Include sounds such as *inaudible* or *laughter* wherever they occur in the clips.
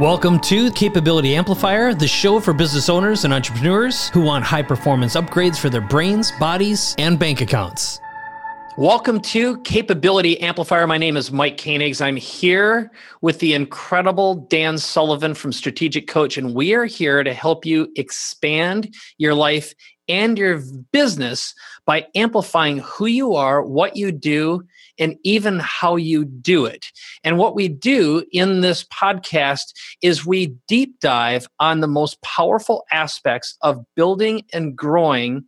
Welcome to Capability Amplifier, the show for business owners and entrepreneurs who want high performance upgrades for their brains, bodies, and bank accounts. Welcome to Capability Amplifier. My name is Mike Koenigs. I'm here with the incredible Dan Sullivan from Strategic Coach, and we are here to help you expand your life and your business by amplifying who you are, what you do, and even how you do it. And what we do in this podcast is we deep dive on the most powerful aspects of building and growing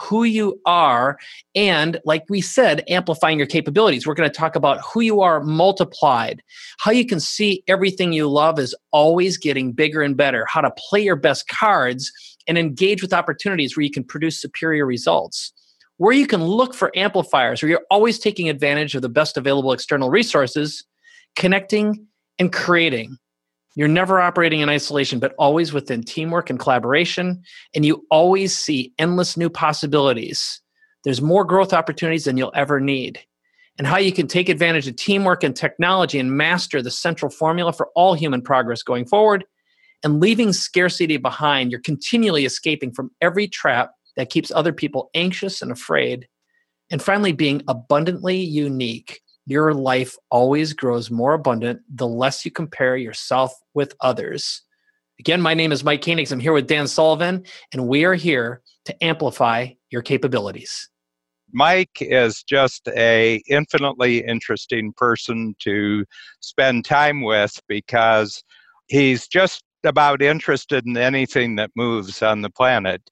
who you are and like we said amplifying your capabilities. We're going to talk about who you are multiplied. How you can see everything you love is always getting bigger and better. How to play your best cards and engage with opportunities where you can produce superior results where you can look for amplifiers where you're always taking advantage of the best available external resources connecting and creating you're never operating in isolation, but always within teamwork and collaboration. And you always see endless new possibilities. There's more growth opportunities than you'll ever need. And how you can take advantage of teamwork and technology and master the central formula for all human progress going forward. And leaving scarcity behind, you're continually escaping from every trap that keeps other people anxious and afraid. And finally, being abundantly unique your life always grows more abundant the less you compare yourself with others. Again, my name is Mike Koenigs. I'm here with Dan Sullivan, and we are here to amplify your capabilities. Mike is just a infinitely interesting person to spend time with because he's just about interested in anything that moves on the planet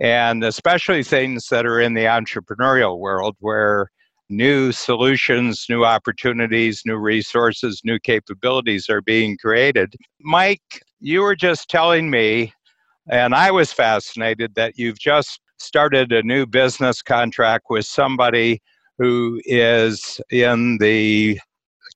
and especially things that are in the entrepreneurial world where new solutions, new opportunities, new resources, new capabilities are being created. Mike, you were just telling me, and I was fascinated that you've just started a new business contract with somebody who is in the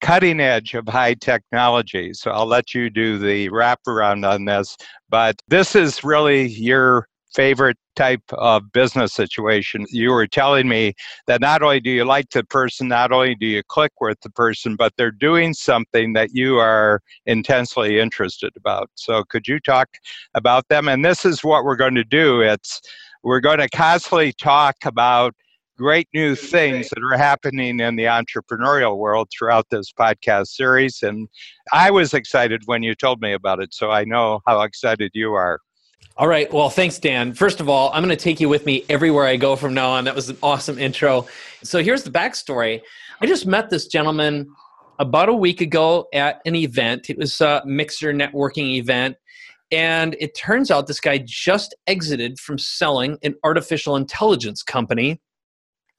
cutting edge of high technology. So I'll let you do the wraparound on this. But this is really your favorite type of business situation. You were telling me that not only do you like the person, not only do you click with the person, but they're doing something that you are intensely interested about. So could you talk about them? And this is what we're going to do. It's we're going to constantly talk about great new things that are happening in the entrepreneurial world throughout this podcast series. And I was excited when you told me about it, so I know how excited you are. All right. Well, thanks, Dan. First of all, I'm going to take you with me everywhere I go from now on. That was an awesome intro. So here's the backstory. I just met this gentleman about a week ago at an event. It was a Mixer networking event. And it turns out this guy just exited from selling an artificial intelligence company.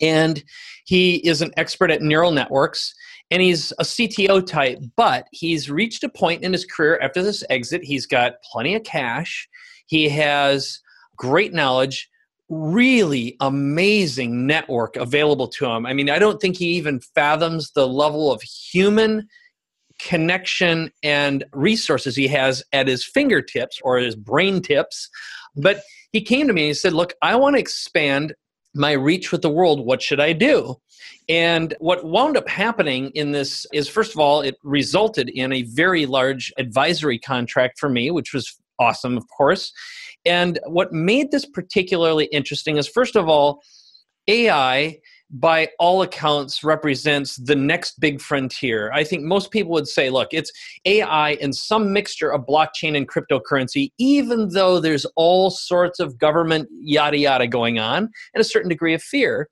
And he is an expert at neural networks and he's a CTO type, but he's reached a point in his career after this exit. He's got plenty of cash he has great knowledge, really amazing network available to him. I mean, I don't think he even fathoms the level of human connection and resources he has at his fingertips or his brain tips. But he came to me and he said, Look, I want to expand my reach with the world. What should I do? And what wound up happening in this is, first of all, it resulted in a very large advisory contract for me, which was awesome, of course. And what made this particularly interesting is, first of all, AI, by all accounts, represents the next big frontier. I think most people would say, look, it's AI and some mixture of blockchain and cryptocurrency, even though there's all sorts of government yada yada going on and a certain degree of fear.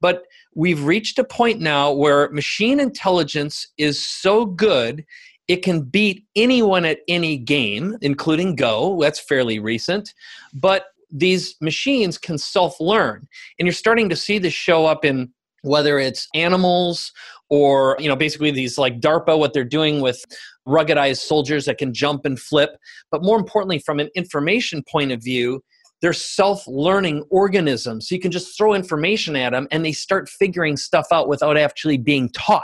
But we've reached a point now where machine intelligence is so good it can beat anyone at any game, including Go. That's fairly recent. But these machines can self learn. And you're starting to see this show up in whether it's animals or, you know, basically these like DARPA, what they're doing with ruggedized soldiers that can jump and flip. But more importantly, from an information point of view, they're self learning organisms. So you can just throw information at them and they start figuring stuff out without actually being taught,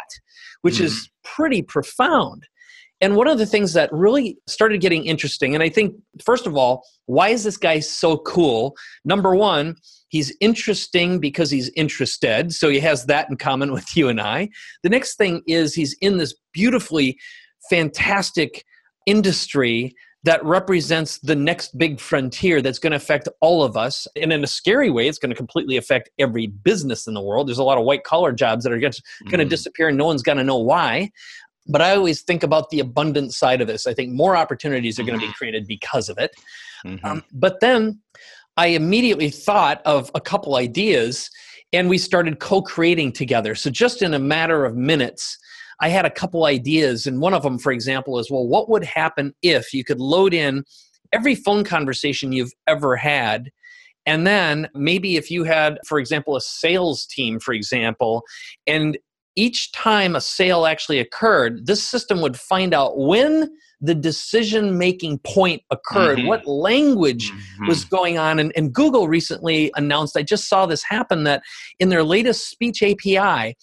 which mm. is pretty profound. And one of the things that really started getting interesting, and I think, first of all, why is this guy so cool? Number one, he's interesting because he's interested. So he has that in common with you and I. The next thing is he's in this beautifully fantastic industry that represents the next big frontier that's going to affect all of us. And in a scary way, it's going to completely affect every business in the world. There's a lot of white collar jobs that are going to mm. disappear and no one's going to know why. But I always think about the abundant side of this. I think more opportunities are going to be mm-hmm. created because of it. Mm-hmm. Um, but then I immediately thought of a couple ideas and we started co creating together. So just in a matter of minutes, I had a couple ideas, and one of them, for example, is well, what would happen if you could load in every phone conversation you've ever had? And then maybe if you had, for example, a sales team, for example, and each time a sale actually occurred, this system would find out when the decision making point occurred, mm-hmm. what language mm-hmm. was going on. And, and, Google recently announced, I just saw this happen, that in their latest speech API,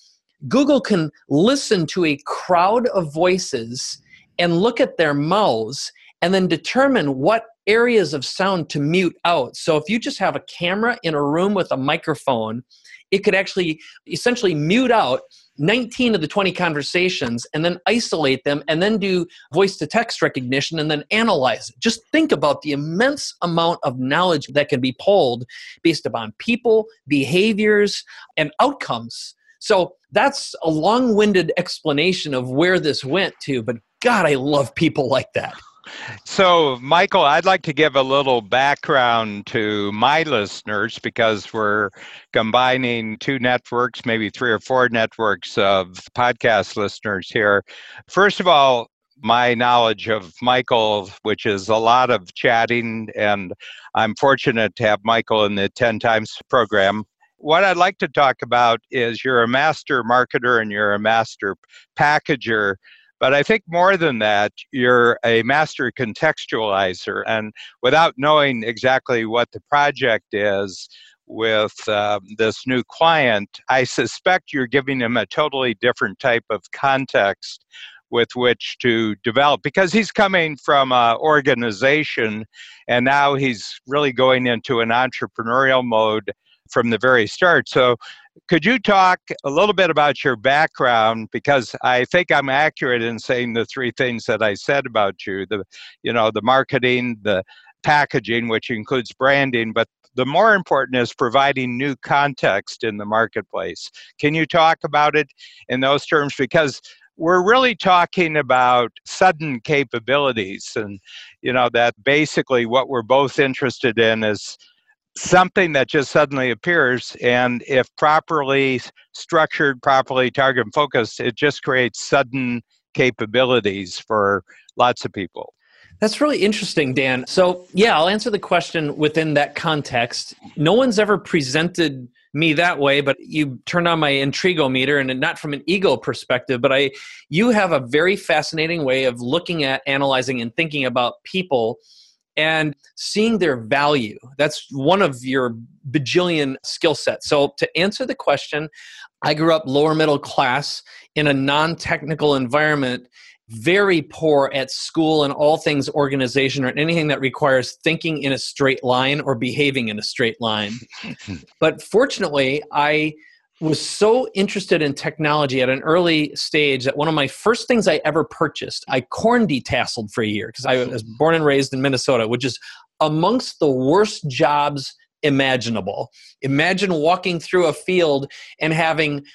Google can listen to a crowd of voices and look at their mouths and then determine what areas of sound to mute out. So if you just have a camera in a room with a microphone, it could actually essentially mute out 19 of the 20 conversations and then isolate them and then do voice to text recognition and then analyze it. Just think about the immense amount of knowledge that can be pulled based upon people, behaviors, and outcomes so that's a long winded explanation of where this went to, but God, I love people like that. So, Michael, I'd like to give a little background to my listeners because we're combining two networks, maybe three or four networks of podcast listeners here. First of all, my knowledge of Michael, which is a lot of chatting, and I'm fortunate to have Michael in the 10 times program what I'd like to talk about is you're a master marketer and you're a master packager. But I think more than that, you're a master contextualizer. And without knowing exactly what the project is with uh, this new client, I suspect you're giving him a totally different type of context with which to develop because he's coming from an organization and now he's really going into an entrepreneurial mode from the very start. So, could you talk a little bit about your background? Because I think I'm accurate in saying the three things that I said about you: the, you know, the marketing, the packaging, which includes branding, but the more important is providing new context in the marketplace. Can you talk about it in those terms? Because we're really talking about sudden capabilities and you know that basically what we're both interested in is something that just suddenly appears and if properly structured properly target and focused it just creates sudden capabilities for lots of people. That's really interesting dan. So yeah i'll answer the question within that context. No one's ever presented me that way but you turn on my intrigo meter and not from an ego perspective but i you have a very fascinating way of looking at analyzing and thinking about people and seeing their value. That's one of your bajillion skill sets. So, to answer the question, I grew up lower middle class in a non technical environment, very poor at school and all things organization or anything that requires thinking in a straight line or behaving in a straight line. *laughs* but fortunately, I was so interested in technology at an early stage that one of my first things I ever purchased, I corn detasseled for a year because I was born and raised in Minnesota, which is amongst the worst jobs imaginable. Imagine walking through a field and having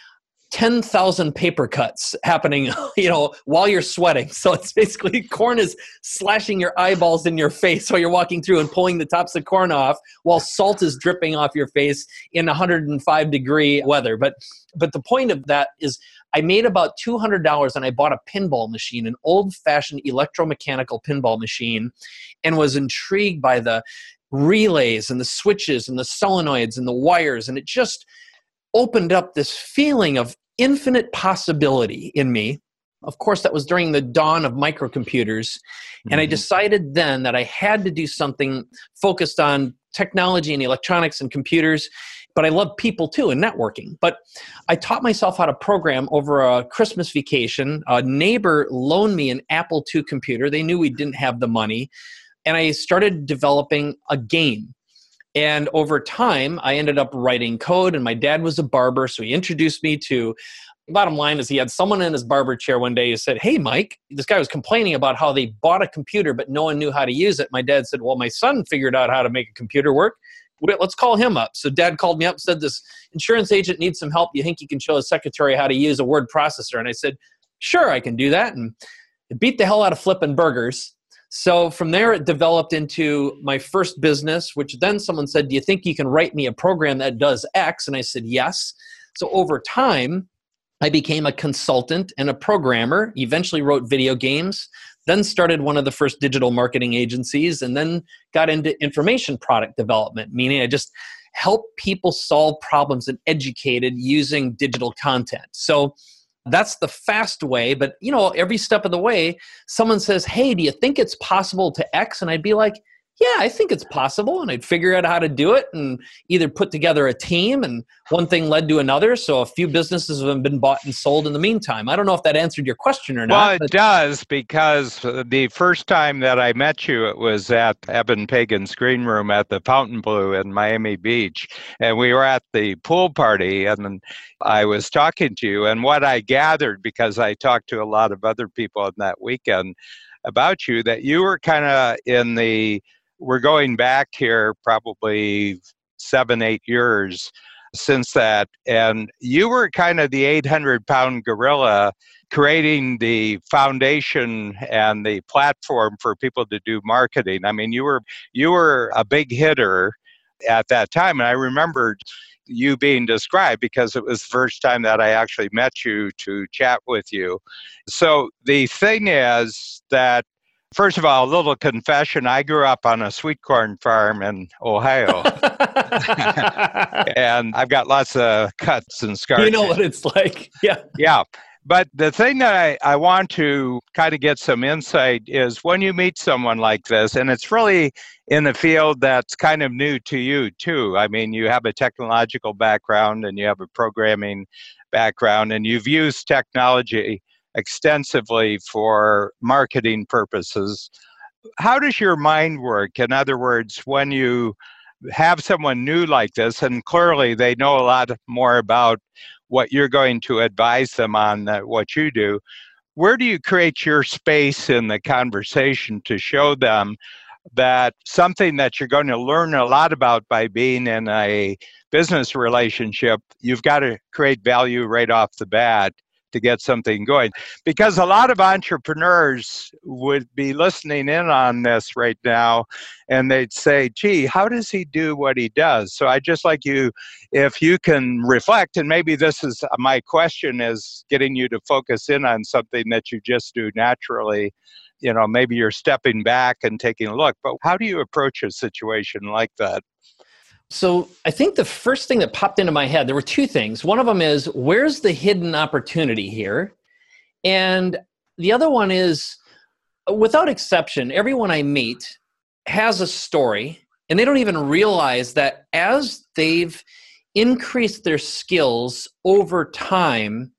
10,000 paper cuts happening, *laughs* you know, while you're sweating. So it's basically corn is slashing your eyeballs in your face while you're walking through and pulling the tops of corn off while salt is dripping off your face in 105 degree weather. But but the point of that is I made about $200 and I bought a pinball machine, an old-fashioned electromechanical pinball machine and was intrigued by the relays and the switches and the solenoids and the wires and it just opened up this feeling of infinite possibility in me. Of course, that was during the dawn of microcomputers. And I mm-hmm. decided then that I had to do something focused on technology and electronics and computers. But I love people too and networking. But I taught myself how to program over a Christmas vacation. A neighbor loaned me an Apple II computer. They knew we didn't have the money. And I started developing a game and over time, I ended up writing code, and my dad was a barber, so he introduced me to bottom line is he had someone in his barber chair one day who said, Hey, Mike, this guy was complaining about how they bought a computer, but no one knew how to use it. My dad said, Well, my son figured out how to make a computer work. Let's call him up. So dad called me up, said, This insurance agent needs some help. You think you can show his secretary how to use a word processor? And I said, Sure, I can do that. And it beat the hell out of flipping burgers. So from there, it developed into my first business, which then someone said, Do you think you can write me a program that does X? And I said, Yes. So over time, I became a consultant and a programmer, eventually wrote video games, then started one of the first digital marketing agencies, and then got into information product development, meaning I just help people solve problems and educated using digital content. So that's the fast way, but you know, every step of the way, someone says, Hey, do you think it's possible to X? And I'd be like, yeah, I think it's possible. And I'd figure out how to do it and either put together a team. And one thing led to another. So a few businesses have been bought and sold in the meantime. I don't know if that answered your question or not. Well, it does because the first time that I met you, it was at Eben Pagan's green room at the Fontainebleau in Miami Beach. And we were at the pool party and I was talking to you. And what I gathered, because I talked to a lot of other people on that weekend, about you that you were kind of in the we're going back here probably seven, eight years since that. And you were kind of the 800 pound gorilla creating the foundation and the platform for people to do marketing. I mean, you were you were a big hitter at that time. And I remembered you being described because it was the first time that I actually met you to chat with you. So the thing is that First of all, a little confession. I grew up on a sweet corn farm in Ohio. *laughs* and I've got lots of cuts and scars. You know what it's like. Yeah. Yeah. But the thing that I, I want to kind of get some insight is when you meet someone like this, and it's really in a field that's kind of new to you, too. I mean, you have a technological background and you have a programming background, and you've used technology extensively for marketing purposes. How does your mind work? In other words, when you have someone new like this, and clearly they know a lot more about what you're going to advise them on what you do, where do you create your space in the conversation to show them that something that you're going to learn a lot about by being in a business relationship, you've got to create value right off the bat to get something going. Because a lot of entrepreneurs would be listening in on this right now and they'd say, gee, how does he do what he does? So I just like you, if you can reflect, and maybe this is uh, my question is getting you to focus in on something that you just do naturally. You know, maybe you're stepping back and taking a look, but how do you approach a situation like that? So I think the first thing that popped into my head, there were two things. One of them is where's the hidden opportunity here? And the other one is without exception, everyone I meet has a story and they don't even realize that as they've increased their skills over time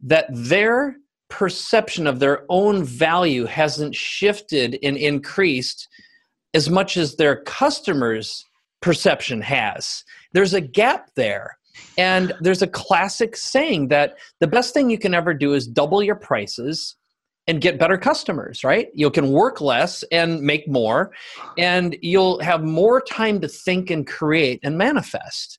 that their perception of their own value hasn't shifted and increased as much as their customers perception has. There's a gap there. And there's a classic saying that the best thing you can ever do is double your prices and get better customers, right? You can work less and make more, and you'll have more time to think and create and manifest.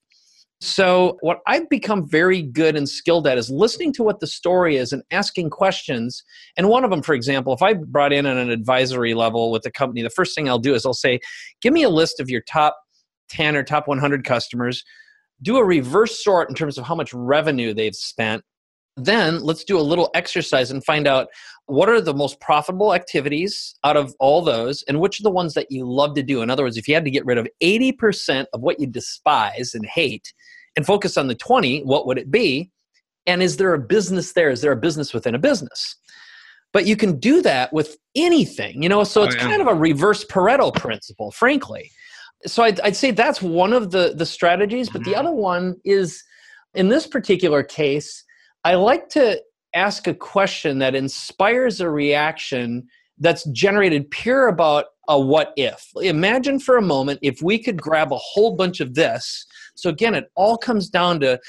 So, what I've become very good and skilled at is listening to what the story is and asking questions. And one of them, for example, if I brought in at an advisory level with the company, the first thing I'll do is I'll say, Give me a list of your top 10 or top 100 customers, do a reverse sort in terms of how much revenue they've spent. Then let's do a little exercise and find out what are the most profitable activities out of all those and which are the ones that you love to do. In other words, if you had to get rid of 80% of what you despise and hate and focus on the 20, what would it be? And is there a business there? Is there a business within a business? But you can do that with anything, you know, so oh, it's oh, yeah. kind of a reverse Pareto principle, frankly so I'd, I'd, say that's one of the the strategies but the mm-hmm. other one is in this particular case i like to ask a question that inspires a reaction that's generated pure about a what if. Imagine for a moment if we could grab a whole bunch of this. So, again, it all comes down to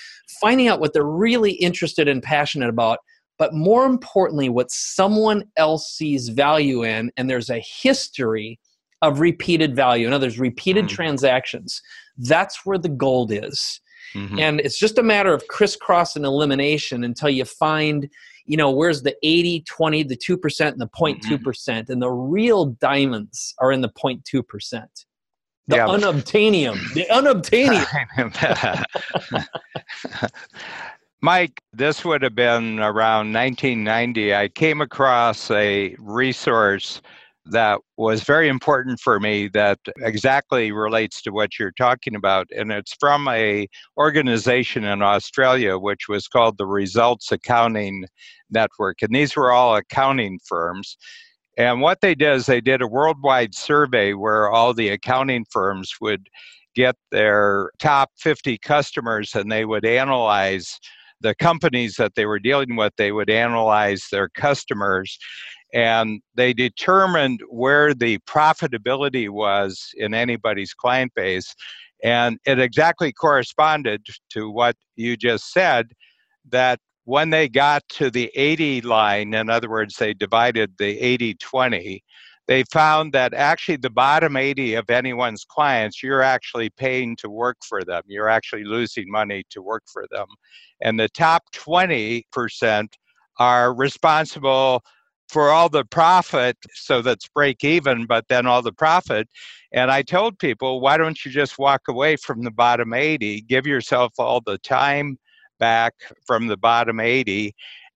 finding out what they're really interested and passionate about, but more importantly, what someone else sees value in, and there's a history of repeated value. In other words, repeated mm-hmm. transactions. That's where the gold is. Mm-hmm. And it's just a matter of crisscross and elimination until you find you know, where's the 80, 20, the 2%, and the 0.2%? Mm-hmm. And the real diamonds are in the 0.2%. The yeah. unobtainium. The unobtainium. *laughs* *laughs* Mike, this would have been around 1990. I came across a resource that was very important for me that exactly relates to what you're talking about and it's from a organization in Australia which was called the Results Accounting Network and these were all accounting firms and what they did is they did a worldwide survey where all the accounting firms would get their top 50 customers and they would analyze the companies that they were dealing with, they would analyze their customers and they determined where the profitability was in anybody's client base. And it exactly corresponded to what you just said that when they got to the 80 line, in other words, they divided the 80 20, they found that actually the bottom 80 of anyone's clients, you're actually paying to work for them. You're actually losing money to work for them. And the top 20% are responsible for all the profit so that's break even but then all the profit. And i told people why don't you just walk away from the bottom 80 give yourself all the time back from the bottom 80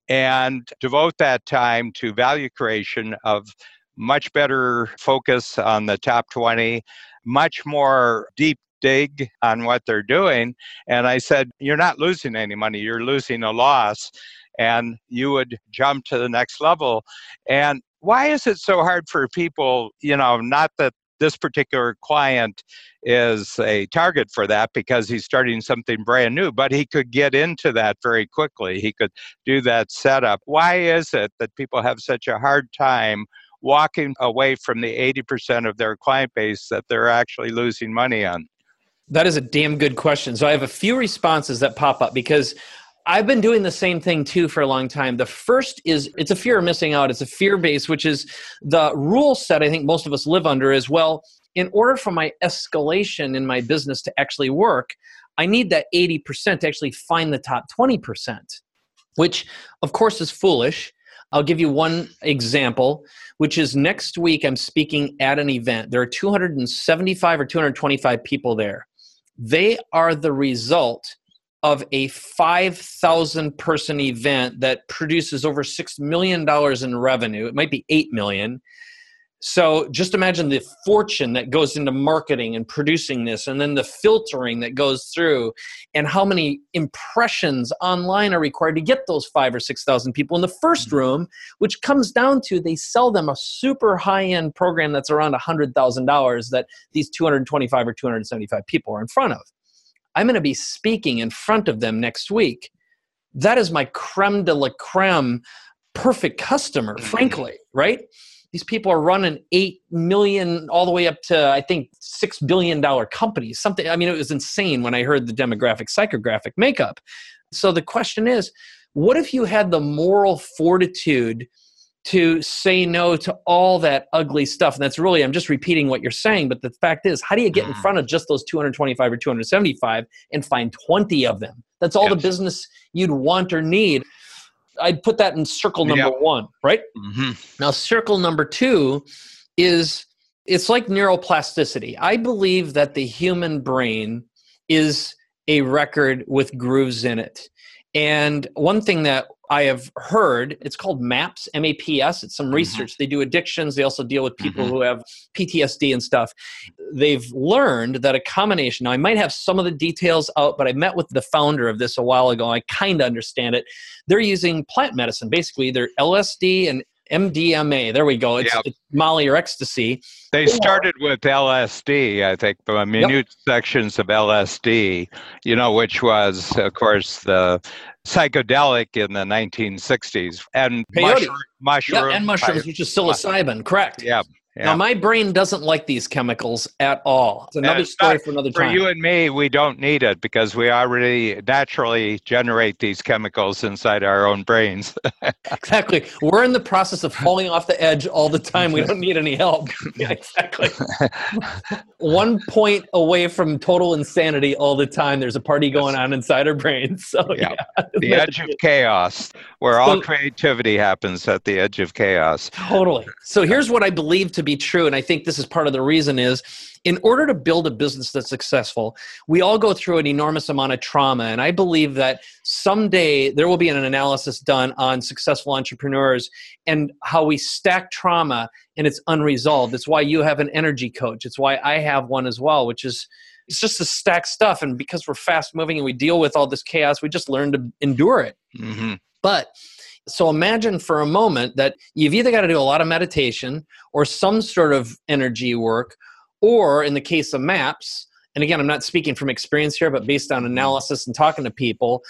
and devote that time to value creation of much better focus on the top 20 much more deep dig on what they're doing. And i said you're not losing any money. You're losing a loss and you would jump to the next level. And why is it so hard for people, you know, not that this particular client is a target for that because he's starting something brand new, but he could get into that very quickly. He could do that setup. Why is it that people have such a hard time walking away from the 80% of their client base that they're actually losing money on? That is a damn good question. So I have a few responses that pop up because I've been doing the same thing too for a long time. The first is it's a fear of missing out. It's a fear base, which is the rule set I think most of us live under as well. In order for my escalation in my business to actually work, I need that 80% to actually find the top 20%, which of course is foolish. I'll give you one example, which is next week I'm speaking at an event. There are 275 or 225 people there. They are the result of a 5,000 person event that produces over $6 million in revenue. It might be 8 million. So just imagine the fortune that goes into marketing and producing this, and then the filtering that goes through, and how many impressions online are required to get those five or 6,000 people in the first mm-hmm. room, which comes down to they sell them a super high end program that's around $100,000 that these 225 or 275 people are in front of. I'm going to be speaking in front of them next week. That is my creme de la creme perfect customer, mm-hmm. frankly, right? These people are running 8 million all the way up to, I think, $6 billion companies. Something, I mean, it was insane when I heard the demographic, psychographic makeup. So the question is what if you had the moral fortitude? To say no to all that ugly stuff. And that's really, I'm just repeating what you're saying, but the fact is, how do you get in mm. front of just those 225 or 275 and find 20 of them? That's all yes. the business you'd want or need. I'd put that in circle number one, right? Mm-hmm. Now, circle number two is it's like neuroplasticity. I believe that the human brain is a record with grooves in it. And one thing that I have heard it's called MAPS, M A P S. It's some mm-hmm. research. They do addictions. They also deal with people mm-hmm. who have PTSD and stuff. They've learned that a combination. Now, I might have some of the details out, but I met with the founder of this a while ago. I kind of understand it. They're using plant medicine, basically, they're LSD and MDMA. There we go. It's, yep. it's Molly or ecstasy. They started with LSD, I think, the minute yep. sections of LSD, you know, which was, of course, the psychedelic in the 1960s. And mushroom, mushroom, and mushrooms, which is psilocybin, correct. Yeah. Yeah. Now, my brain doesn't like these chemicals at all. It's another story for another time. For you and me, we don't need it because we already naturally generate these chemicals inside our own brains. *laughs* exactly. We're in the process of falling off the edge all the time. We don't need any help. yeah, *laughs* *laughs* exactly. One point away from total insanity all the time. There's a party going on inside our brains. So, yeah. yeah. The edge of chaos, where all creativity happens at the edge of chaos. Totally. So, here's what I believe to be true and i think this is part of the reason is in order to build a business that's successful we all go through an enormous amount of trauma and i believe that someday there will be an analysis done on successful entrepreneurs and how we stack trauma and it's unresolved. It's why you have an energy coach. It's why i have one as well which is it's just to stack stuff and because we're fast moving and we deal with all this chaos we just learn to endure it. Mm-hmm. but so imagine for a moment that you've either got to do a lot of meditation or some sort of energy work, or in the case of maps, and again, I'm not speaking from experience here, but based on analysis and talking to people,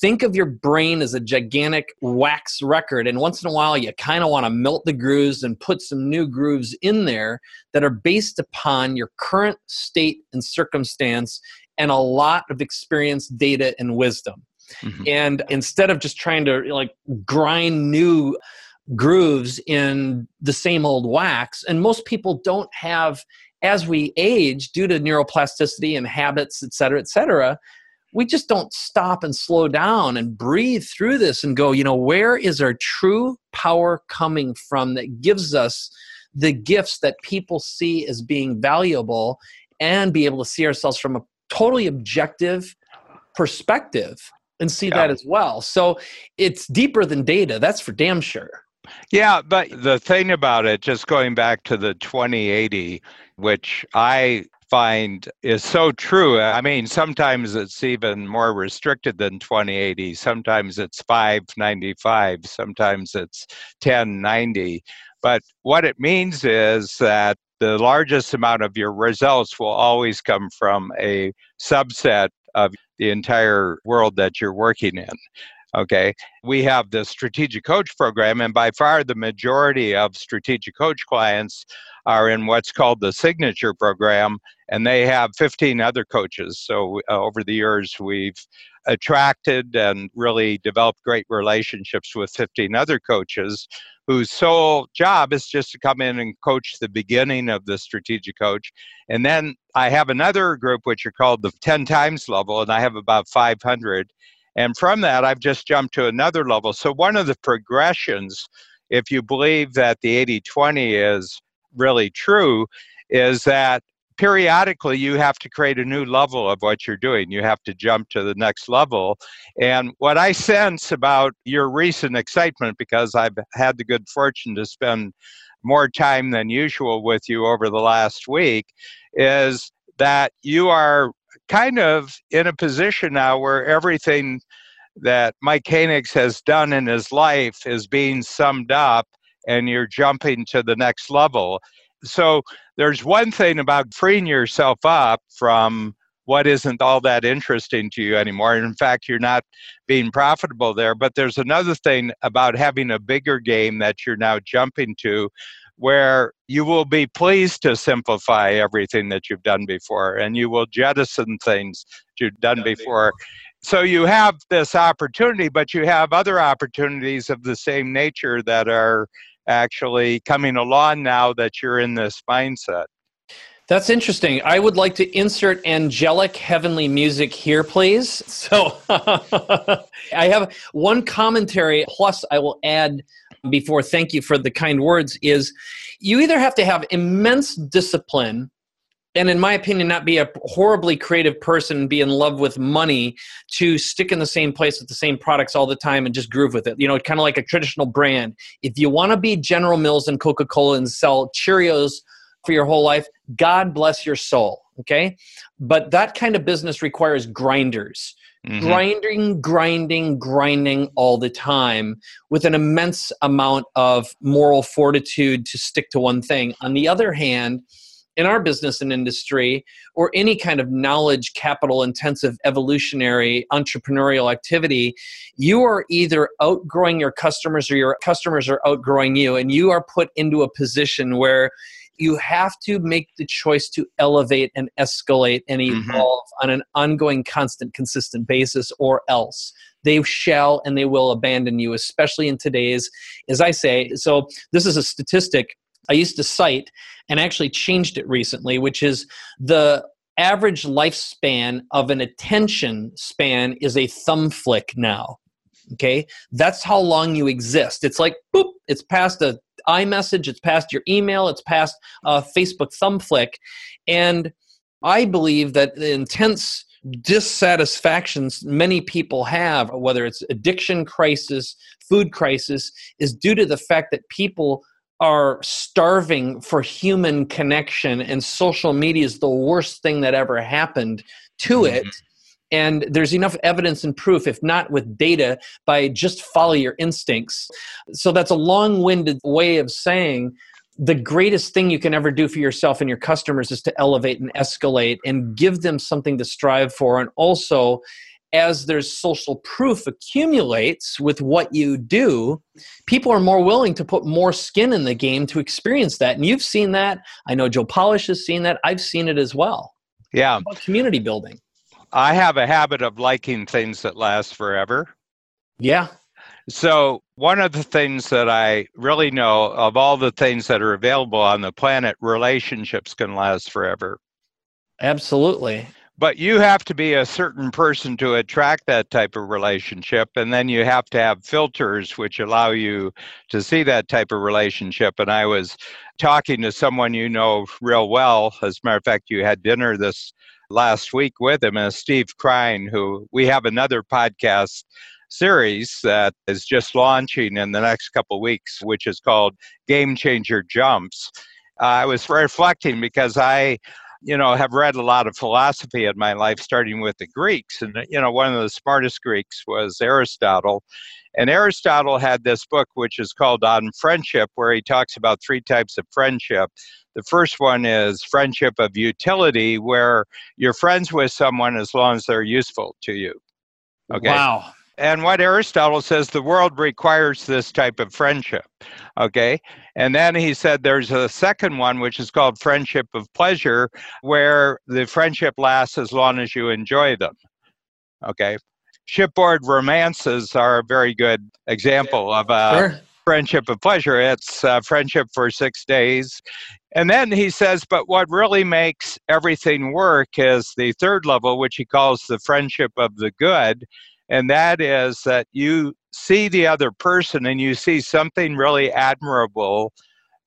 think of your brain as a gigantic wax record. And once in a while, you kind of want to melt the grooves and put some new grooves in there that are based upon your current state and circumstance and a lot of experience, data, and wisdom. Mm-hmm. And instead of just trying to like grind new grooves in the same old wax, and most people don't have, as we age, due to neuroplasticity and habits, et cetera, et cetera, we just don't stop and slow down and breathe through this and go, you know, where is our true power coming from that gives us the gifts that people see as being valuable and be able to see ourselves from a totally objective perspective and see yeah. that as well. So it's deeper than data, that's for damn sure. Yeah, but the thing about it, just going back to the 2080, which I find is so true. I mean, sometimes it's even more restricted than 2080. Sometimes it's 595, sometimes it's 1090. But what it means is that the largest amount of your results will always come from a subset of the entire world that you're working in. Okay, we have the strategic coach program, and by far the majority of strategic coach clients are in what's called the signature program, and they have 15 other coaches. So uh, over the years, we've attracted and really developed great relationships with 15 other coaches whose sole job is just to come in and coach the beginning of the strategic coach. And then I have another group which are called the 10 times level, and I have about 500. And from that, I've just jumped to another level. So, one of the progressions, if you believe that the 80 20 is really true, is that periodically you have to create a new level of what you're doing. You have to jump to the next level. And what I sense about your recent excitement, because I've had the good fortune to spend more time than usual with you over the last week, is that you are kind of in a position now where everything that Mike Koenigs has done in his life is being summed up and you're jumping to the next level. So there's one thing about freeing yourself up from what isn't all that interesting to you anymore. In fact, you're not being profitable there. But there's another thing about having a bigger game that you're now jumping to where you will be pleased to simplify everything that you've done before and you will jettison things you've done before. So you have this opportunity, but you have other opportunities of the same nature that are actually coming along now that you're in this mindset. That's interesting. I would like to insert angelic heavenly music here, please. *laughs* So *laughs* I have one commentary, plus I will add before thank you for the kind words is you either have to have immense discipline and in my opinion not be a horribly creative person be in love with money to stick in the same place with the same products all the time and just groove with it. You know kind of like a traditional brand. If you want to be general mills and coca-cola and sell cheerios for your whole life god bless your soul okay? But that kind of business requires grinders Mm-hmm. grinding, grinding, grinding all the time with an immense amount of moral fortitude to stick to one thing. On the other hand, in our business and industry, or any kind of knowledge capital intensive evolutionary entrepreneurial activity, you are either outgrowing your customers or your customers are outgrowing you, and you are put into a position where you have to make the choice to elevate and escalate and mm-hmm. evolve mm-hmm. on an ongoing, constant, consistent basis, or else they shall and they will abandon you, especially in today's, as I say. So, this is a statistic I used to cite and actually changed it recently, which is the average lifespan of an attention span is a thumb flick now. Okay, that's how long you exist. It's like boop, it's past a iMessage, it's past your email, it's past a Facebook thumb flick, and I believe that the intense dissatisfactions many people have, whether it's addiction crisis, food crisis, is due to the fact that people are starving for human connection, and social media is the worst thing that ever happened to mm-hmm. And there's enough evidence and proof, if not with data, by just follow your instincts. So that's a long winded way of saying the greatest thing you can ever do for yourself and your customers is to elevate and escalate and give them something to strive for. And also, as there's social proof accumulates with what you do, people are more willing to put more skin in the game to experience that. And you've seen that. I know Joe Polish has seen that. I've seen it as well. Yeah. community building. I have a habit of liking things that last forever. Yeah. So, one of the things that I really know of all the things that are available on the planet, relationships can last forever. Absolutely. But you have to be a certain person to attract that type of relationship. And then you have to have filters which allow you to see that type of relationship. And I was talking to someone you know real well. As a matter of fact, you had dinner this last week with him, and Steve Krein, who we have another podcast series that is just launching in the next couple weeks, which is called Game Changer Jumps. Uh, I was reflecting because I you know, have read a lot of philosophy in my life, starting with the Greeks. And, you know, one of the smartest Greeks was Aristotle. And Aristotle had this book, which is called On Friendship, where he talks about three types of friendship. The first one is friendship of utility, where you're friends with someone as long as they're useful to you. Okay. Wow. And what Aristotle says, the world requires this type of friendship. Okay. And then he said there's a second one, which is called friendship of pleasure, where the friendship lasts as long as you enjoy them. Okay. Shipboard romances are a very good example of a sure. friendship of pleasure. It's friendship for six days. And then he says, but what really makes everything work is the third level, which he calls the friendship of the good and that is that you see the other person and you see something really admirable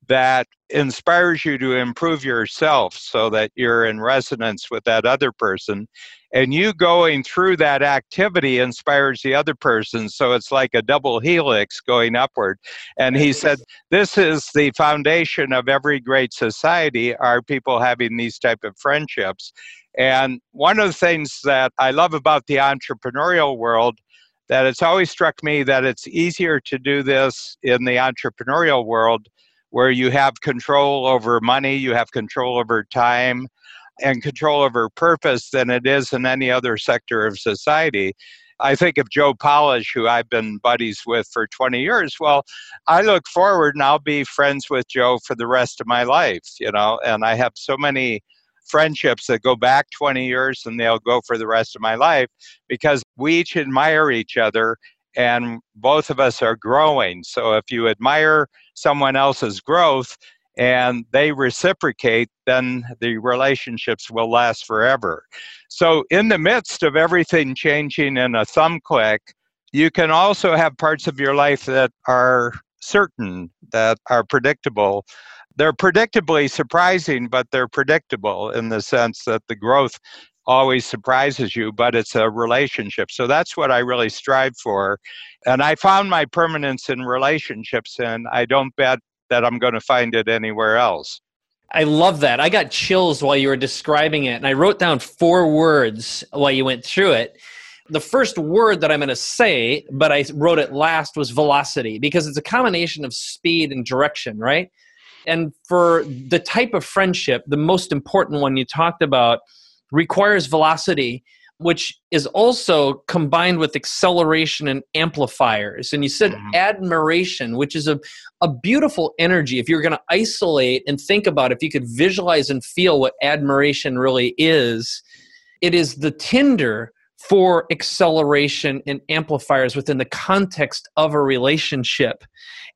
that inspires you to improve yourself so that you're in resonance with that other person. And you going through that activity inspires the other person. So it's like a double helix going upward. And he said, This is the foundation of every great society, are people having these type of friendships. And one of the things that I love about the entrepreneurial world that it's always struck me that it's easier to do this in the entrepreneurial world where you have control over money, you have control over time, and control over purpose than it is in any other sector of society. I think of Joe Polish, who I've been buddies with for 20 years. Well, I look forward and I'll be friends with Joe for the rest of my life, you know, and I have so many friendships that go back 20 years and they'll go for the rest of my life because we each admire each other and both of us are growing. So if you admire someone else's growth and they reciprocate, then the relationships will last forever. So, in the midst of everything changing in a thumb click, you can also have parts of your life that are certain, that are predictable, they're predictably surprising, but they're predictable in the sense that the growth always surprises you, but it's a relationship. So that's what I really strive for. And I found my permanence in relationships, and I don't bet that I'm going to find it anywhere else. I love that. I got chills while you were describing it, and I wrote down four words while you went through it. the first word that I'm going to say, but I wrote it last, was velocity because it's a combination of speed and direction, right? And for the type of friendship, the most important one you talked about requires velocity which is also combined with acceleration and amplifiers. And you said mm-hmm. admiration, which is a, a beautiful energy. If you're going to isolate and think about if you could visualize and feel what admiration really is, it is the tinder for acceleration and amplifiers within the context of a relationship.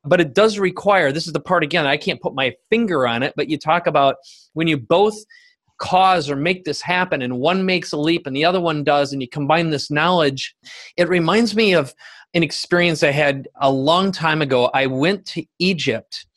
But it does require, this is the part again, I can't put my finger on it, but you talk about when you both cause or make this happen and one makes a leap and the other one does and you combine this knowledge it reminds me of an experience i had a long time ago i went to egypt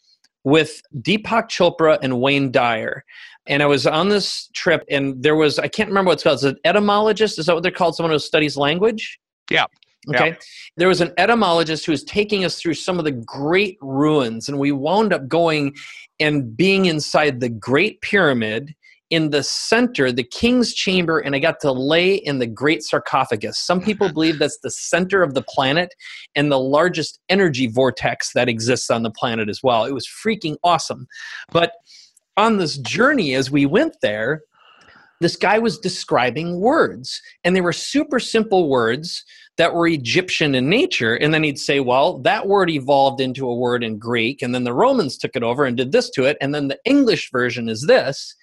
with deepak chopra and wayne dyer and i was on this trip and there was i can't remember what it's called it's an etymologist is that what they're called someone who studies language yeah Okay. Yeah. There was an etymologist who was taking us through some of the great ruins, and we wound up going and being inside the Great Pyramid in the center, the king's chamber, and I got to lay in the great sarcophagus. Some people *laughs* believe that's the center of the planet and the largest energy vortex that exists on the planet as well. It was freaking awesome. But on this journey, as we went there, this guy was describing words, and they were super simple words that were Egyptian in nature. And then he'd say, well, that word evolved into a word in Greek, and then the Romans took it over and did this to it, and then the English version is this.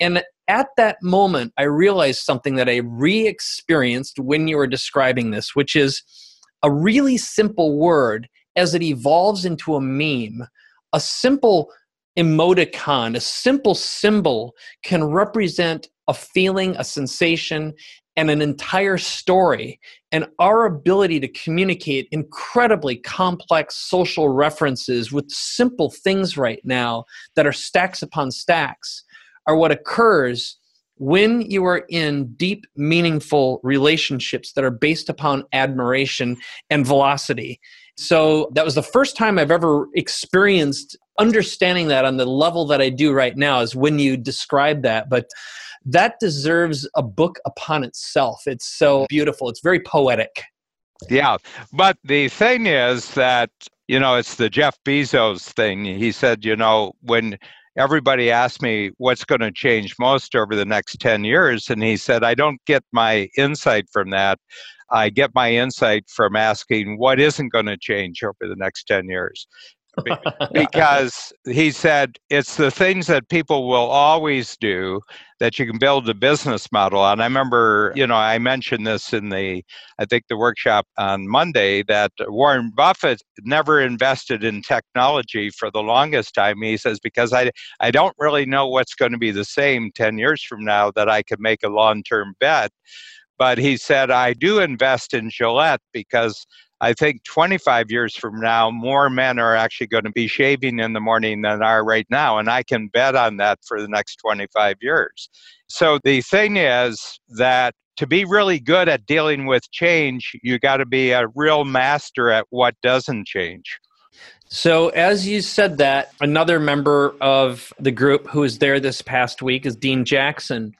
And at that moment, I realized something that I re experienced when you were describing this, which is a really simple word as it evolves into a meme, a simple emoticon, a simple symbol can represent a feeling, a sensation, and an entire story. And our ability to communicate incredibly complex social references with simple things right now that are stacks upon stacks are what occurs when you are in deep, meaningful relationships that are based upon admiration and velocity. So that was the first time I've ever experienced understanding that on the level that I do right now, is when you describe that. But that deserves a book upon itself. It's so beautiful, it's very poetic. Yeah. But the thing is that, you know, it's the Jeff Bezos thing. He said, you know, when everybody asked me what's going to change most over the next 10 years. And he said, I don't get my insight from that. I get my insight from asking what isn't going to change over the next 10 years *laughs* because he said it's the things that people will always do that you can build a business model on. I remember, you know, I mentioned this in the, I think the workshop on Monday that Warren Buffett never invested in technology for the longest time. He says, because I, I don't really know what's going to be the same 10 years from now that I could make a long term bet. But he said, I do invest in Gillette because I think 25 years from now, more men are actually going to be shaving in the morning than are right now. And I can bet on that for the next 25 years. So the thing is that to be really good at dealing with change, you got to be a real master at what doesn't change. So, as you said that, another member of the group who was there this past week is Dean Jackson.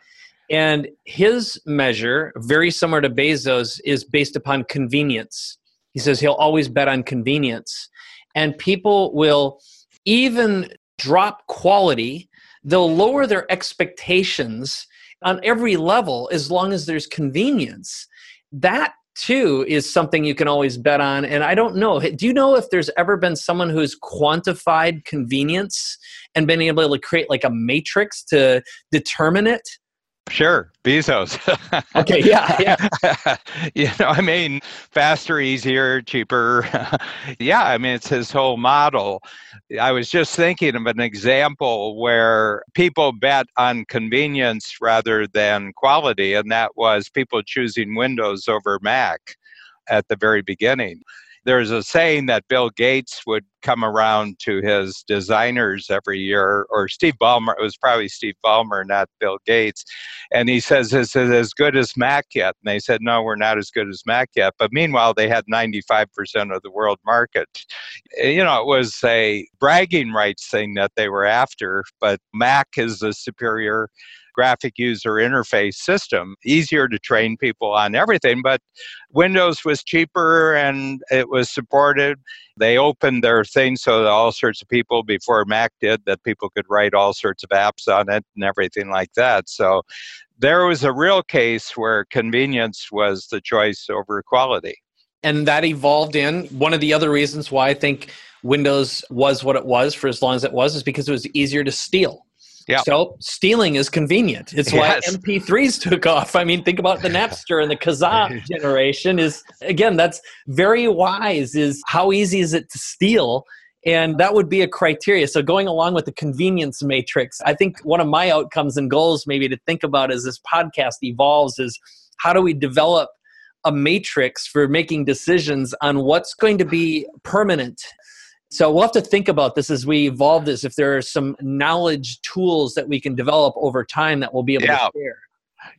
And his measure, very similar to Bezos, is based upon convenience. He says he'll always bet on convenience. And people will even drop quality, they'll lower their expectations on every level as long as there's convenience. That too is something you can always bet on. And I don't know, do you know if there's ever been someone who's quantified convenience and been able to create like a matrix to determine it? Sure, Bezos. *laughs* okay, yeah, yeah. *laughs* you know, I mean, faster, easier, cheaper. *laughs* yeah, I mean, it's his whole model. I was just thinking of an example where people bet on convenience rather than quality, and that was people choosing Windows over Mac at the very beginning there's a saying that Bill Gates would come around to his designers every year, or Steve Ballmer, it was probably Steve Ballmer, not Bill Gates. And he says, Is it as good as Mac yet? And they said, No, we're not as good as Mac yet. But meanwhile, they had 95% of the world market. You know, it was a bragging rights thing that they were after, but Mac is the superior graphic user interface system, easier to train people on everything. But Windows was cheaper and it was supported. They opened their thing so that all sorts of people before Mac did that people could write all sorts of apps on it and everything like that. So there was a real case where convenience was the choice over quality. And that evolved in one of the other reasons why I think Windows was what it was for as long as it was is because it was easier to steal. Yeah. So stealing is convenient. It's why yes. MP3s took off. I mean, think about the *laughs* Napster and the Kazaa generation is again, that's very wise is how easy is it to steal? And that would be a criteria. So going along with the convenience matrix, I think one of my outcomes and goals maybe to think about as this podcast evolves is how do we develop a matrix for making decisions on what's going to be permanent so we'll have to think about this as we evolve this. If there are some knowledge tools that we can develop over time that we'll be able yeah. to share.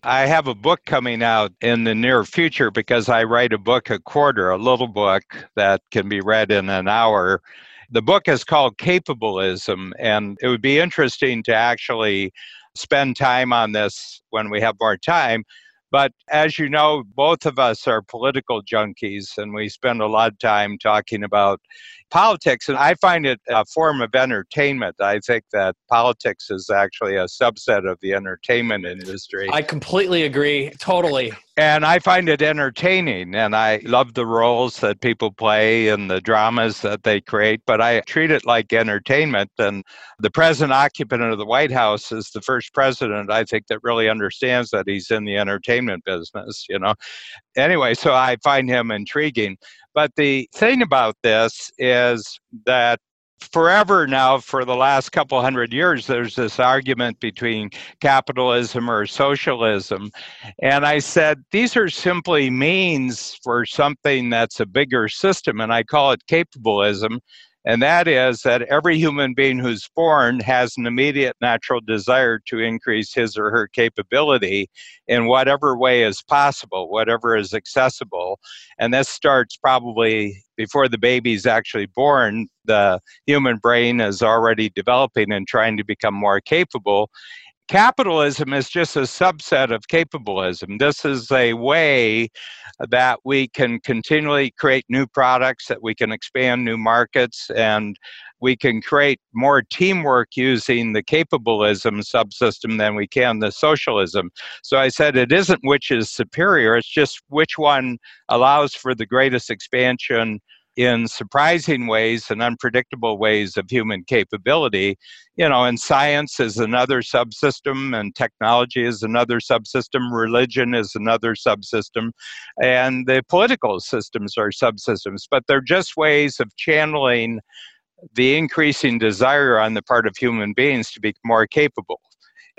I have a book coming out in the near future because I write a book a quarter, a little book that can be read in an hour. The book is called Capabilism, and it would be interesting to actually spend time on this when we have more time but as you know, both of us are political junkies, and we spend a lot of time talking about politics. And I find it a form of entertainment. I think that politics is actually a subset of the entertainment industry. I completely agree. Totally. And I find it entertaining, and I love the roles that people play and the dramas that they create, but I treat it like entertainment. And the present occupant of the White House is the first president, I think, that really understands that he's in the entertainment business, you know. Anyway, so I find him intriguing. But the thing about this is that forever now for the last couple hundred years there's this argument between capitalism or socialism. And i said these are simply means for something that's a bigger system and i call it capabilism and that is that every human being who's born has an immediate natural desire to increase his or her capability in whatever way is possible, whatever is accessible. And this starts probably before the baby's actually born. The human brain is already developing and trying to become more capable. Capitalism is just a subset of capabilism. This is a way that we can continually create new products, that we can expand new markets, and we can create more teamwork using the capabilism subsystem than we can the socialism. So I said it isn't which is superior, it's just which one allows for the greatest expansion in surprising ways and unpredictable ways of human capability. You know, and science is another subsystem, and technology is another subsystem, religion is another subsystem, and the political systems are subsystems, but they're just ways of channeling the increasing desire on the part of human beings to be more capable.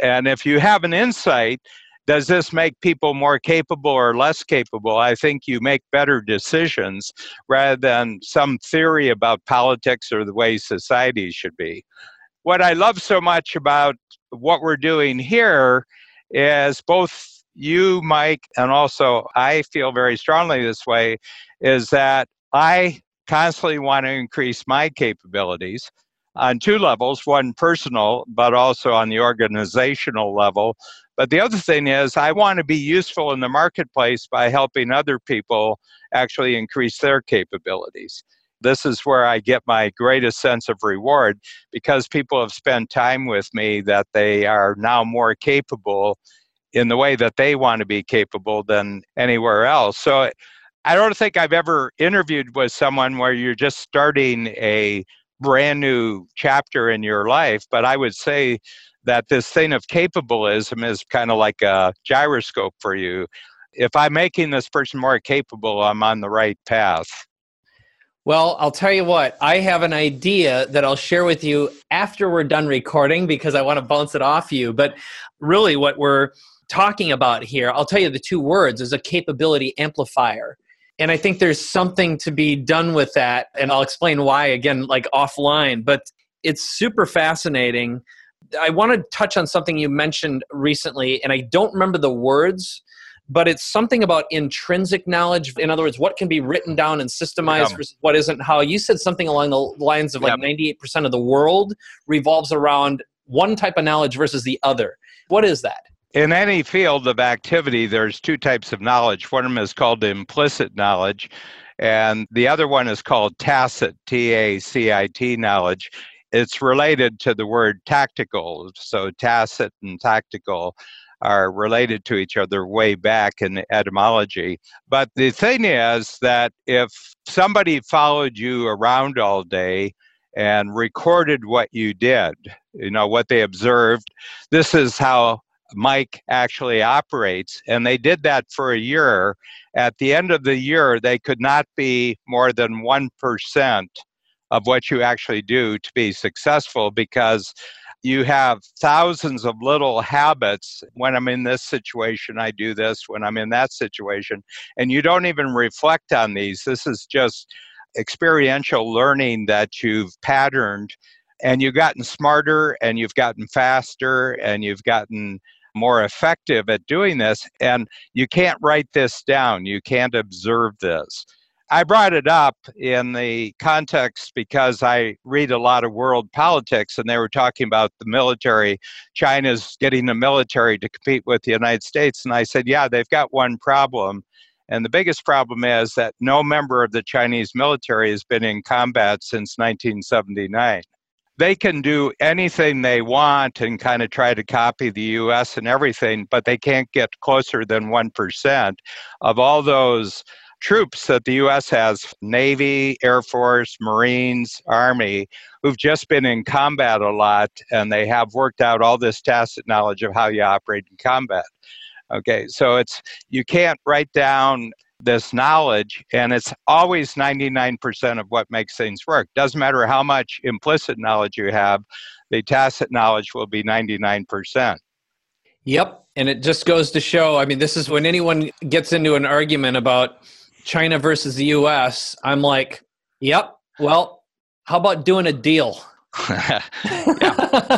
And if you have an insight does this make people more capable or less capable? I think you make better decisions rather than some theory about politics or the way society should be. What I love so much about what we're doing here is both you, Mike, and also I feel very strongly this way is that I constantly want to increase my capabilities on two levels one personal, but also on the organizational level but the other thing is, I want to be useful in the marketplace by helping other people actually increase their capabilities. This is where I get my greatest sense of reward because people have spent time with me that they are now more capable in the way that they want to be capable than anywhere else. So I don't think I've ever interviewed with someone where you're just starting a brand new chapter in your life, but I would say that this thing of capabilism is kind of like a gyroscope for you. If I'm making this person more capable, I'm on the right path. Well, I'll tell you what, I have an idea that I'll share with you after we're done recording because I want to bounce it off you. But really, what we're talking about here, I'll tell you the two words is a capability amplifier. And I think there's something to be done with that. And I'll explain why again, like offline. But it's super fascinating I want to touch on something you mentioned recently, and I don't remember the words, but it's something about intrinsic knowledge. In other words, what can be written down and systemized versus what isn't. How you said something along the lines of like 98% of the world revolves around one type of knowledge versus the other. What is that? In any field of activity, there's two types of knowledge. One of them is called implicit knowledge, and the other one is called tacit, T A C I T knowledge. It's related to the word tactical, so tacit and tactical are related to each other way back in etymology. But the thing is that if somebody followed you around all day and recorded what you did, you know, what they observed, this is how Mike actually operates. And they did that for a year. At the end of the year, they could not be more than 1% of what you actually do to be successful because you have thousands of little habits. When I'm in this situation, I do this. When I'm in that situation, and you don't even reflect on these. This is just experiential learning that you've patterned and you've gotten smarter and you've gotten faster and you've gotten more effective at doing this. And you can't write this down, you can't observe this. I brought it up in the context because I read a lot of world politics and they were talking about the military. China's getting the military to compete with the United States. And I said, yeah, they've got one problem. And the biggest problem is that no member of the Chinese military has been in combat since 1979 they can do anything they want and kind of try to copy the US and everything, but they can't get closer than 1% of all those troops that the US has Navy, Air Force, Marines, Army who've just been in combat a lot and they have worked out all this tacit knowledge of how you operate in combat. Okay, so it's you can't write down this knowledge and it's always 99% of what makes things work doesn't matter how much implicit knowledge you have the tacit knowledge will be 99% yep and it just goes to show i mean this is when anyone gets into an argument about china versus the us i'm like yep well how about doing a deal *laughs* yeah,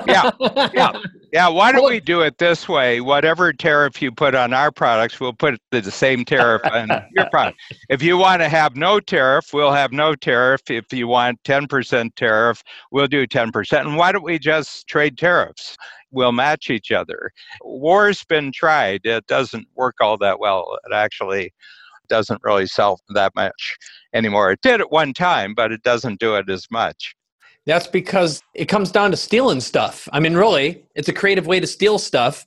yeah, yeah, yeah. Why don't we do it this way? Whatever tariff you put on our products, we'll put the same tariff on *laughs* your product. If you want to have no tariff, we'll have no tariff. If you want 10% tariff, we'll do 10%. And why don't we just trade tariffs? We'll match each other. War's been tried. It doesn't work all that well. It actually doesn't really sell that much anymore. It did at one time, but it doesn't do it as much. That's because it comes down to stealing stuff. I mean, really, it's a creative way to steal stuff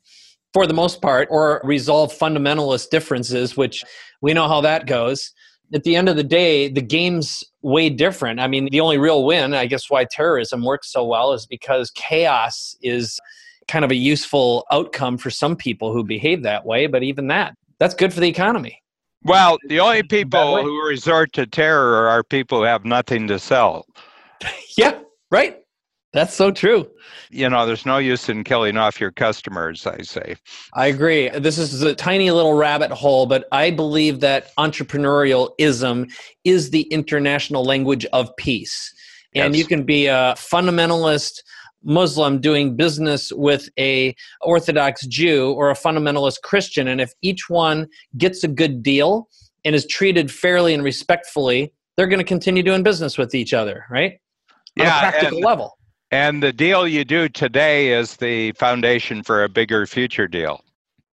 for the most part or resolve fundamentalist differences, which we know how that goes. At the end of the day, the game's way different. I mean, the only real win, I guess, why terrorism works so well is because chaos is kind of a useful outcome for some people who behave that way. But even that, that's good for the economy. Well, the only people who resort to terror are people who have nothing to sell. *laughs* yeah, right. That's so true. You know, there's no use in killing off your customers, I say. I agree. This is a tiny little rabbit hole, but I believe that entrepreneurialism is the international language of peace. And yes. you can be a fundamentalist Muslim doing business with a Orthodox Jew or a fundamentalist Christian and if each one gets a good deal and is treated fairly and respectfully, they're going to continue doing business with each other, right? on yeah, a practical and, level. And the deal you do today is the foundation for a bigger future deal.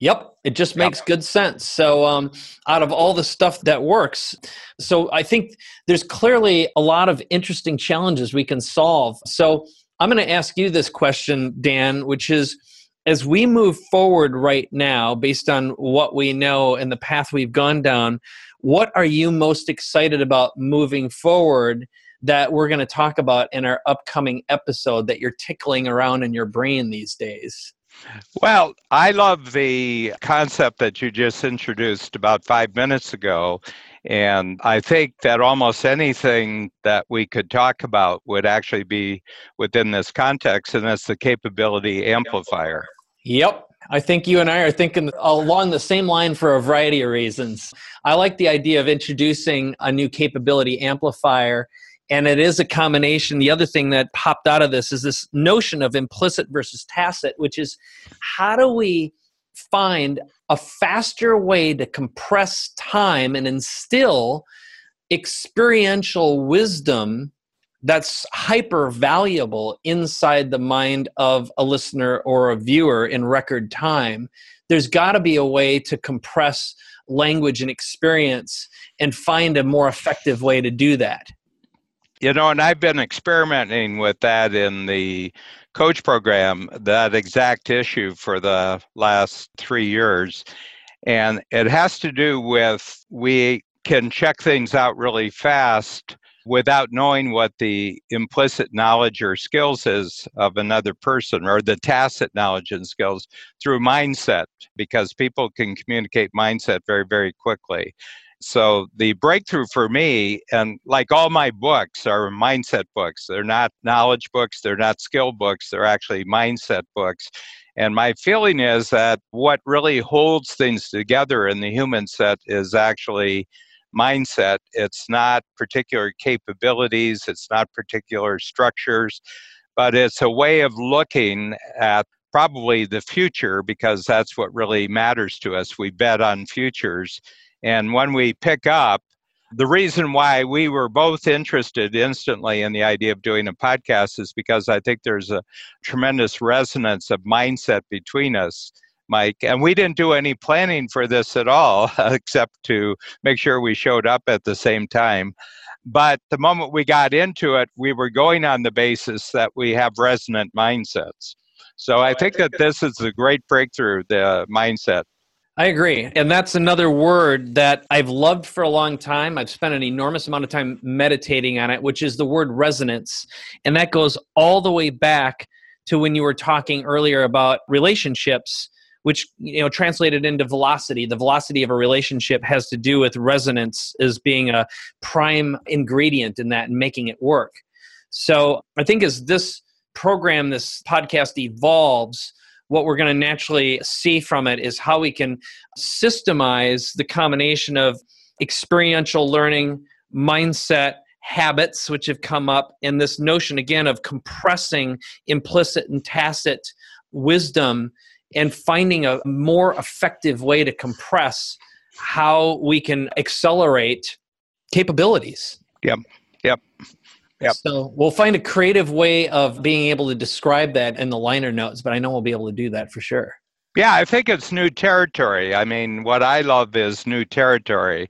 Yep, it just makes yep. good sense. So, um, out of all the stuff that works, so I think there's clearly a lot of interesting challenges we can solve. So, I'm going to ask you this question, Dan, which is as we move forward right now, based on what we know and the path we've gone down, what are you most excited about moving forward that we're going to talk about in our upcoming episode that you're tickling around in your brain these days? Well, I love the concept that you just introduced about five minutes ago. And I think that almost anything that we could talk about would actually be within this context, and that's the capability amplifier. Yep. I think you and I are thinking along the same line for a variety of reasons. I like the idea of introducing a new capability amplifier and it is a combination. The other thing that popped out of this is this notion of implicit versus tacit, which is how do we find a faster way to compress time and instill experiential wisdom that's hyper valuable inside the mind of a listener or a viewer in record time, there's got to be a way to compress language and experience and find a more effective way to do that. You know, and I've been experimenting with that in the coach program, that exact issue for the last three years. And it has to do with we can check things out really fast without knowing what the implicit knowledge or skills is of another person or the tacit knowledge and skills through mindset because people can communicate mindset very very quickly so the breakthrough for me and like all my books are mindset books they're not knowledge books they're not skill books they're actually mindset books and my feeling is that what really holds things together in the human set is actually mindset. It's not particular capabilities, it's not particular structures, but it's a way of looking at probably the future because that's what really matters to us. We bet on futures. And when we pick up, the reason why we were both interested instantly in the idea of doing a podcast is because I think there's a tremendous resonance of mindset between us. Mike. And we didn't do any planning for this at all, *laughs* except to make sure we showed up at the same time. But the moment we got into it, we were going on the basis that we have resonant mindsets. So I oh, think that this is a great breakthrough, the mindset. I agree. And that's another word that I've loved for a long time. I've spent an enormous amount of time meditating on it, which is the word resonance. And that goes all the way back to when you were talking earlier about relationships which you know translated into velocity the velocity of a relationship has to do with resonance as being a prime ingredient in that and making it work so i think as this program this podcast evolves what we're going to naturally see from it is how we can systemize the combination of experiential learning mindset habits which have come up and this notion again of compressing implicit and tacit wisdom and finding a more effective way to compress how we can accelerate capabilities. Yep. Yep. So we'll find a creative way of being able to describe that in the liner notes, but I know we'll be able to do that for sure. Yeah, I think it's new territory. I mean, what I love is new territory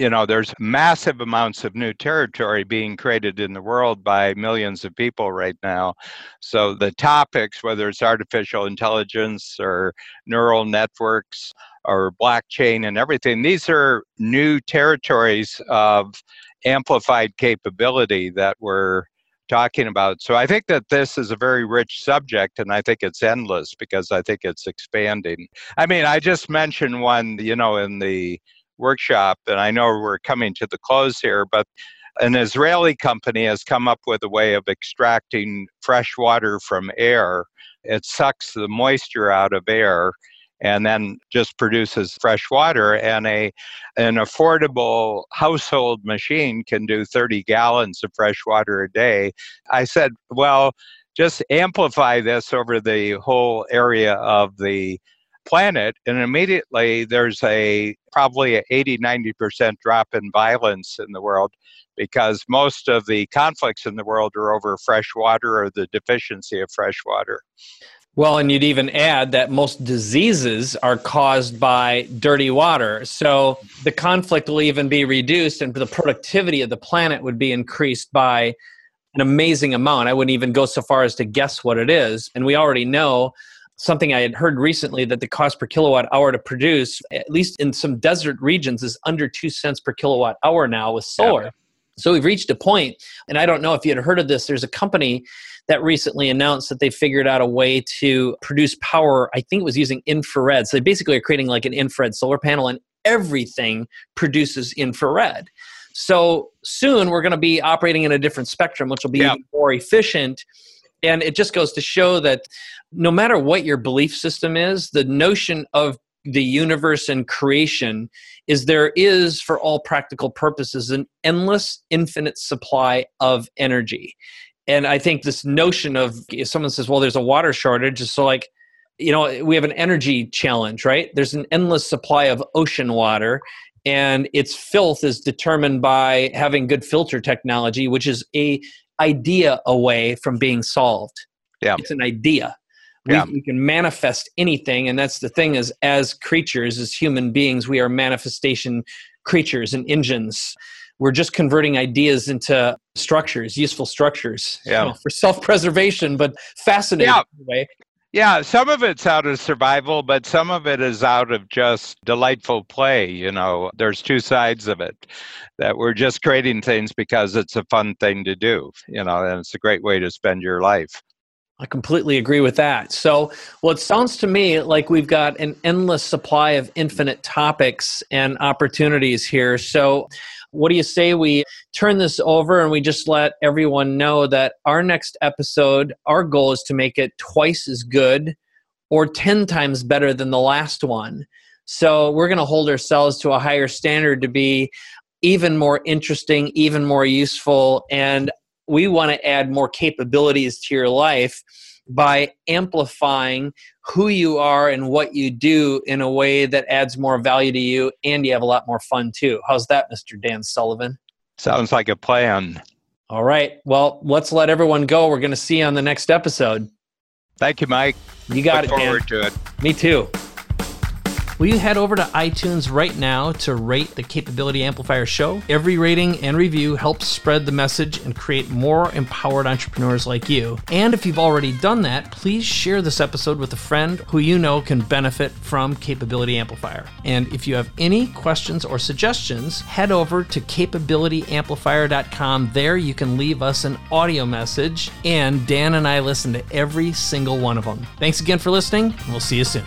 you know, there's massive amounts of new territory being created in the world by millions of people right now. So the topics, whether it's artificial intelligence or neural networks or blockchain and everything, these are new territories of amplified capability that we're talking about. So I think that this is a very rich subject and I think it's endless because I think it's expanding. I mean, I just mentioned one, you know, in the workshop, and I know we're coming to the close here, but an Israeli company has come up with a way of extracting fresh water from air. It sucks the moisture out of air and then just produces fresh water and a an affordable household machine can do 30 gallons of fresh water a day. I said well just amplify this over the whole area of the planet and immediately there's a probably a 80 90% drop in violence in the world because most of the conflicts in the world are over fresh water or the deficiency of fresh water well, and you'd even add that most diseases are caused by dirty water. So the conflict will even be reduced, and the productivity of the planet would be increased by an amazing amount. I wouldn't even go so far as to guess what it is. And we already know something I had heard recently that the cost per kilowatt hour to produce, at least in some desert regions, is under two cents per kilowatt hour now with solar. Yeah. So we've reached a point, and I don't know if you had heard of this. There's a company that recently announced that they figured out a way to produce power. I think it was using infrared. So they basically are creating like an infrared solar panel, and everything produces infrared. So soon we're going to be operating in a different spectrum, which will be yeah. more efficient and it just goes to show that no matter what your belief system is, the notion of the universe and creation is there is, for all practical purposes, an endless, infinite supply of energy. And I think this notion of if someone says, well, there's a water shortage, so like, you know, we have an energy challenge, right? There's an endless supply of ocean water, and its filth is determined by having good filter technology, which is a idea away from being solved. Yeah. It's an idea. We, Yeah. we can manifest anything. And that's the thing is as creatures, as human beings, we are manifestation creatures and engines. We're just converting ideas into structures, useful structures you know, for self-preservation, but fascinating Yeah. in a way. Yeah, some of it's out of survival, but some of it is out of just delightful play. You know, there's two sides of it that we're just creating things because it's a fun thing to do, you know, and it's a great way to spend your life. I completely agree with that. So, well, it sounds to me like we've got an endless supply of infinite topics and opportunities here. So, what do you say we turn this over and we just let everyone know that our next episode, our goal is to make it twice as good or 10 times better than the last one. So, we're going to hold ourselves to a higher standard to be even more interesting, even more useful, and we want to add more capabilities to your life by amplifying who you are and what you do in a way that adds more value to you and you have a lot more fun too. How's that, Mr. Dan Sullivan? Sounds like a plan. All right. Well, let's let everyone go. We're going to see you on the next episode. Thank you, Mike. You got Look it, Dan. forward to it. Me too. Will you head over to iTunes right now to rate the Capability Amplifier show? Every rating and review helps spread the message and create more empowered entrepreneurs like you. And if you've already done that, please share this episode with a friend who you know can benefit from Capability Amplifier. And if you have any questions or suggestions, head over to capabilityamplifier.com. There you can leave us an audio message, and Dan and I listen to every single one of them. Thanks again for listening, and we'll see you soon.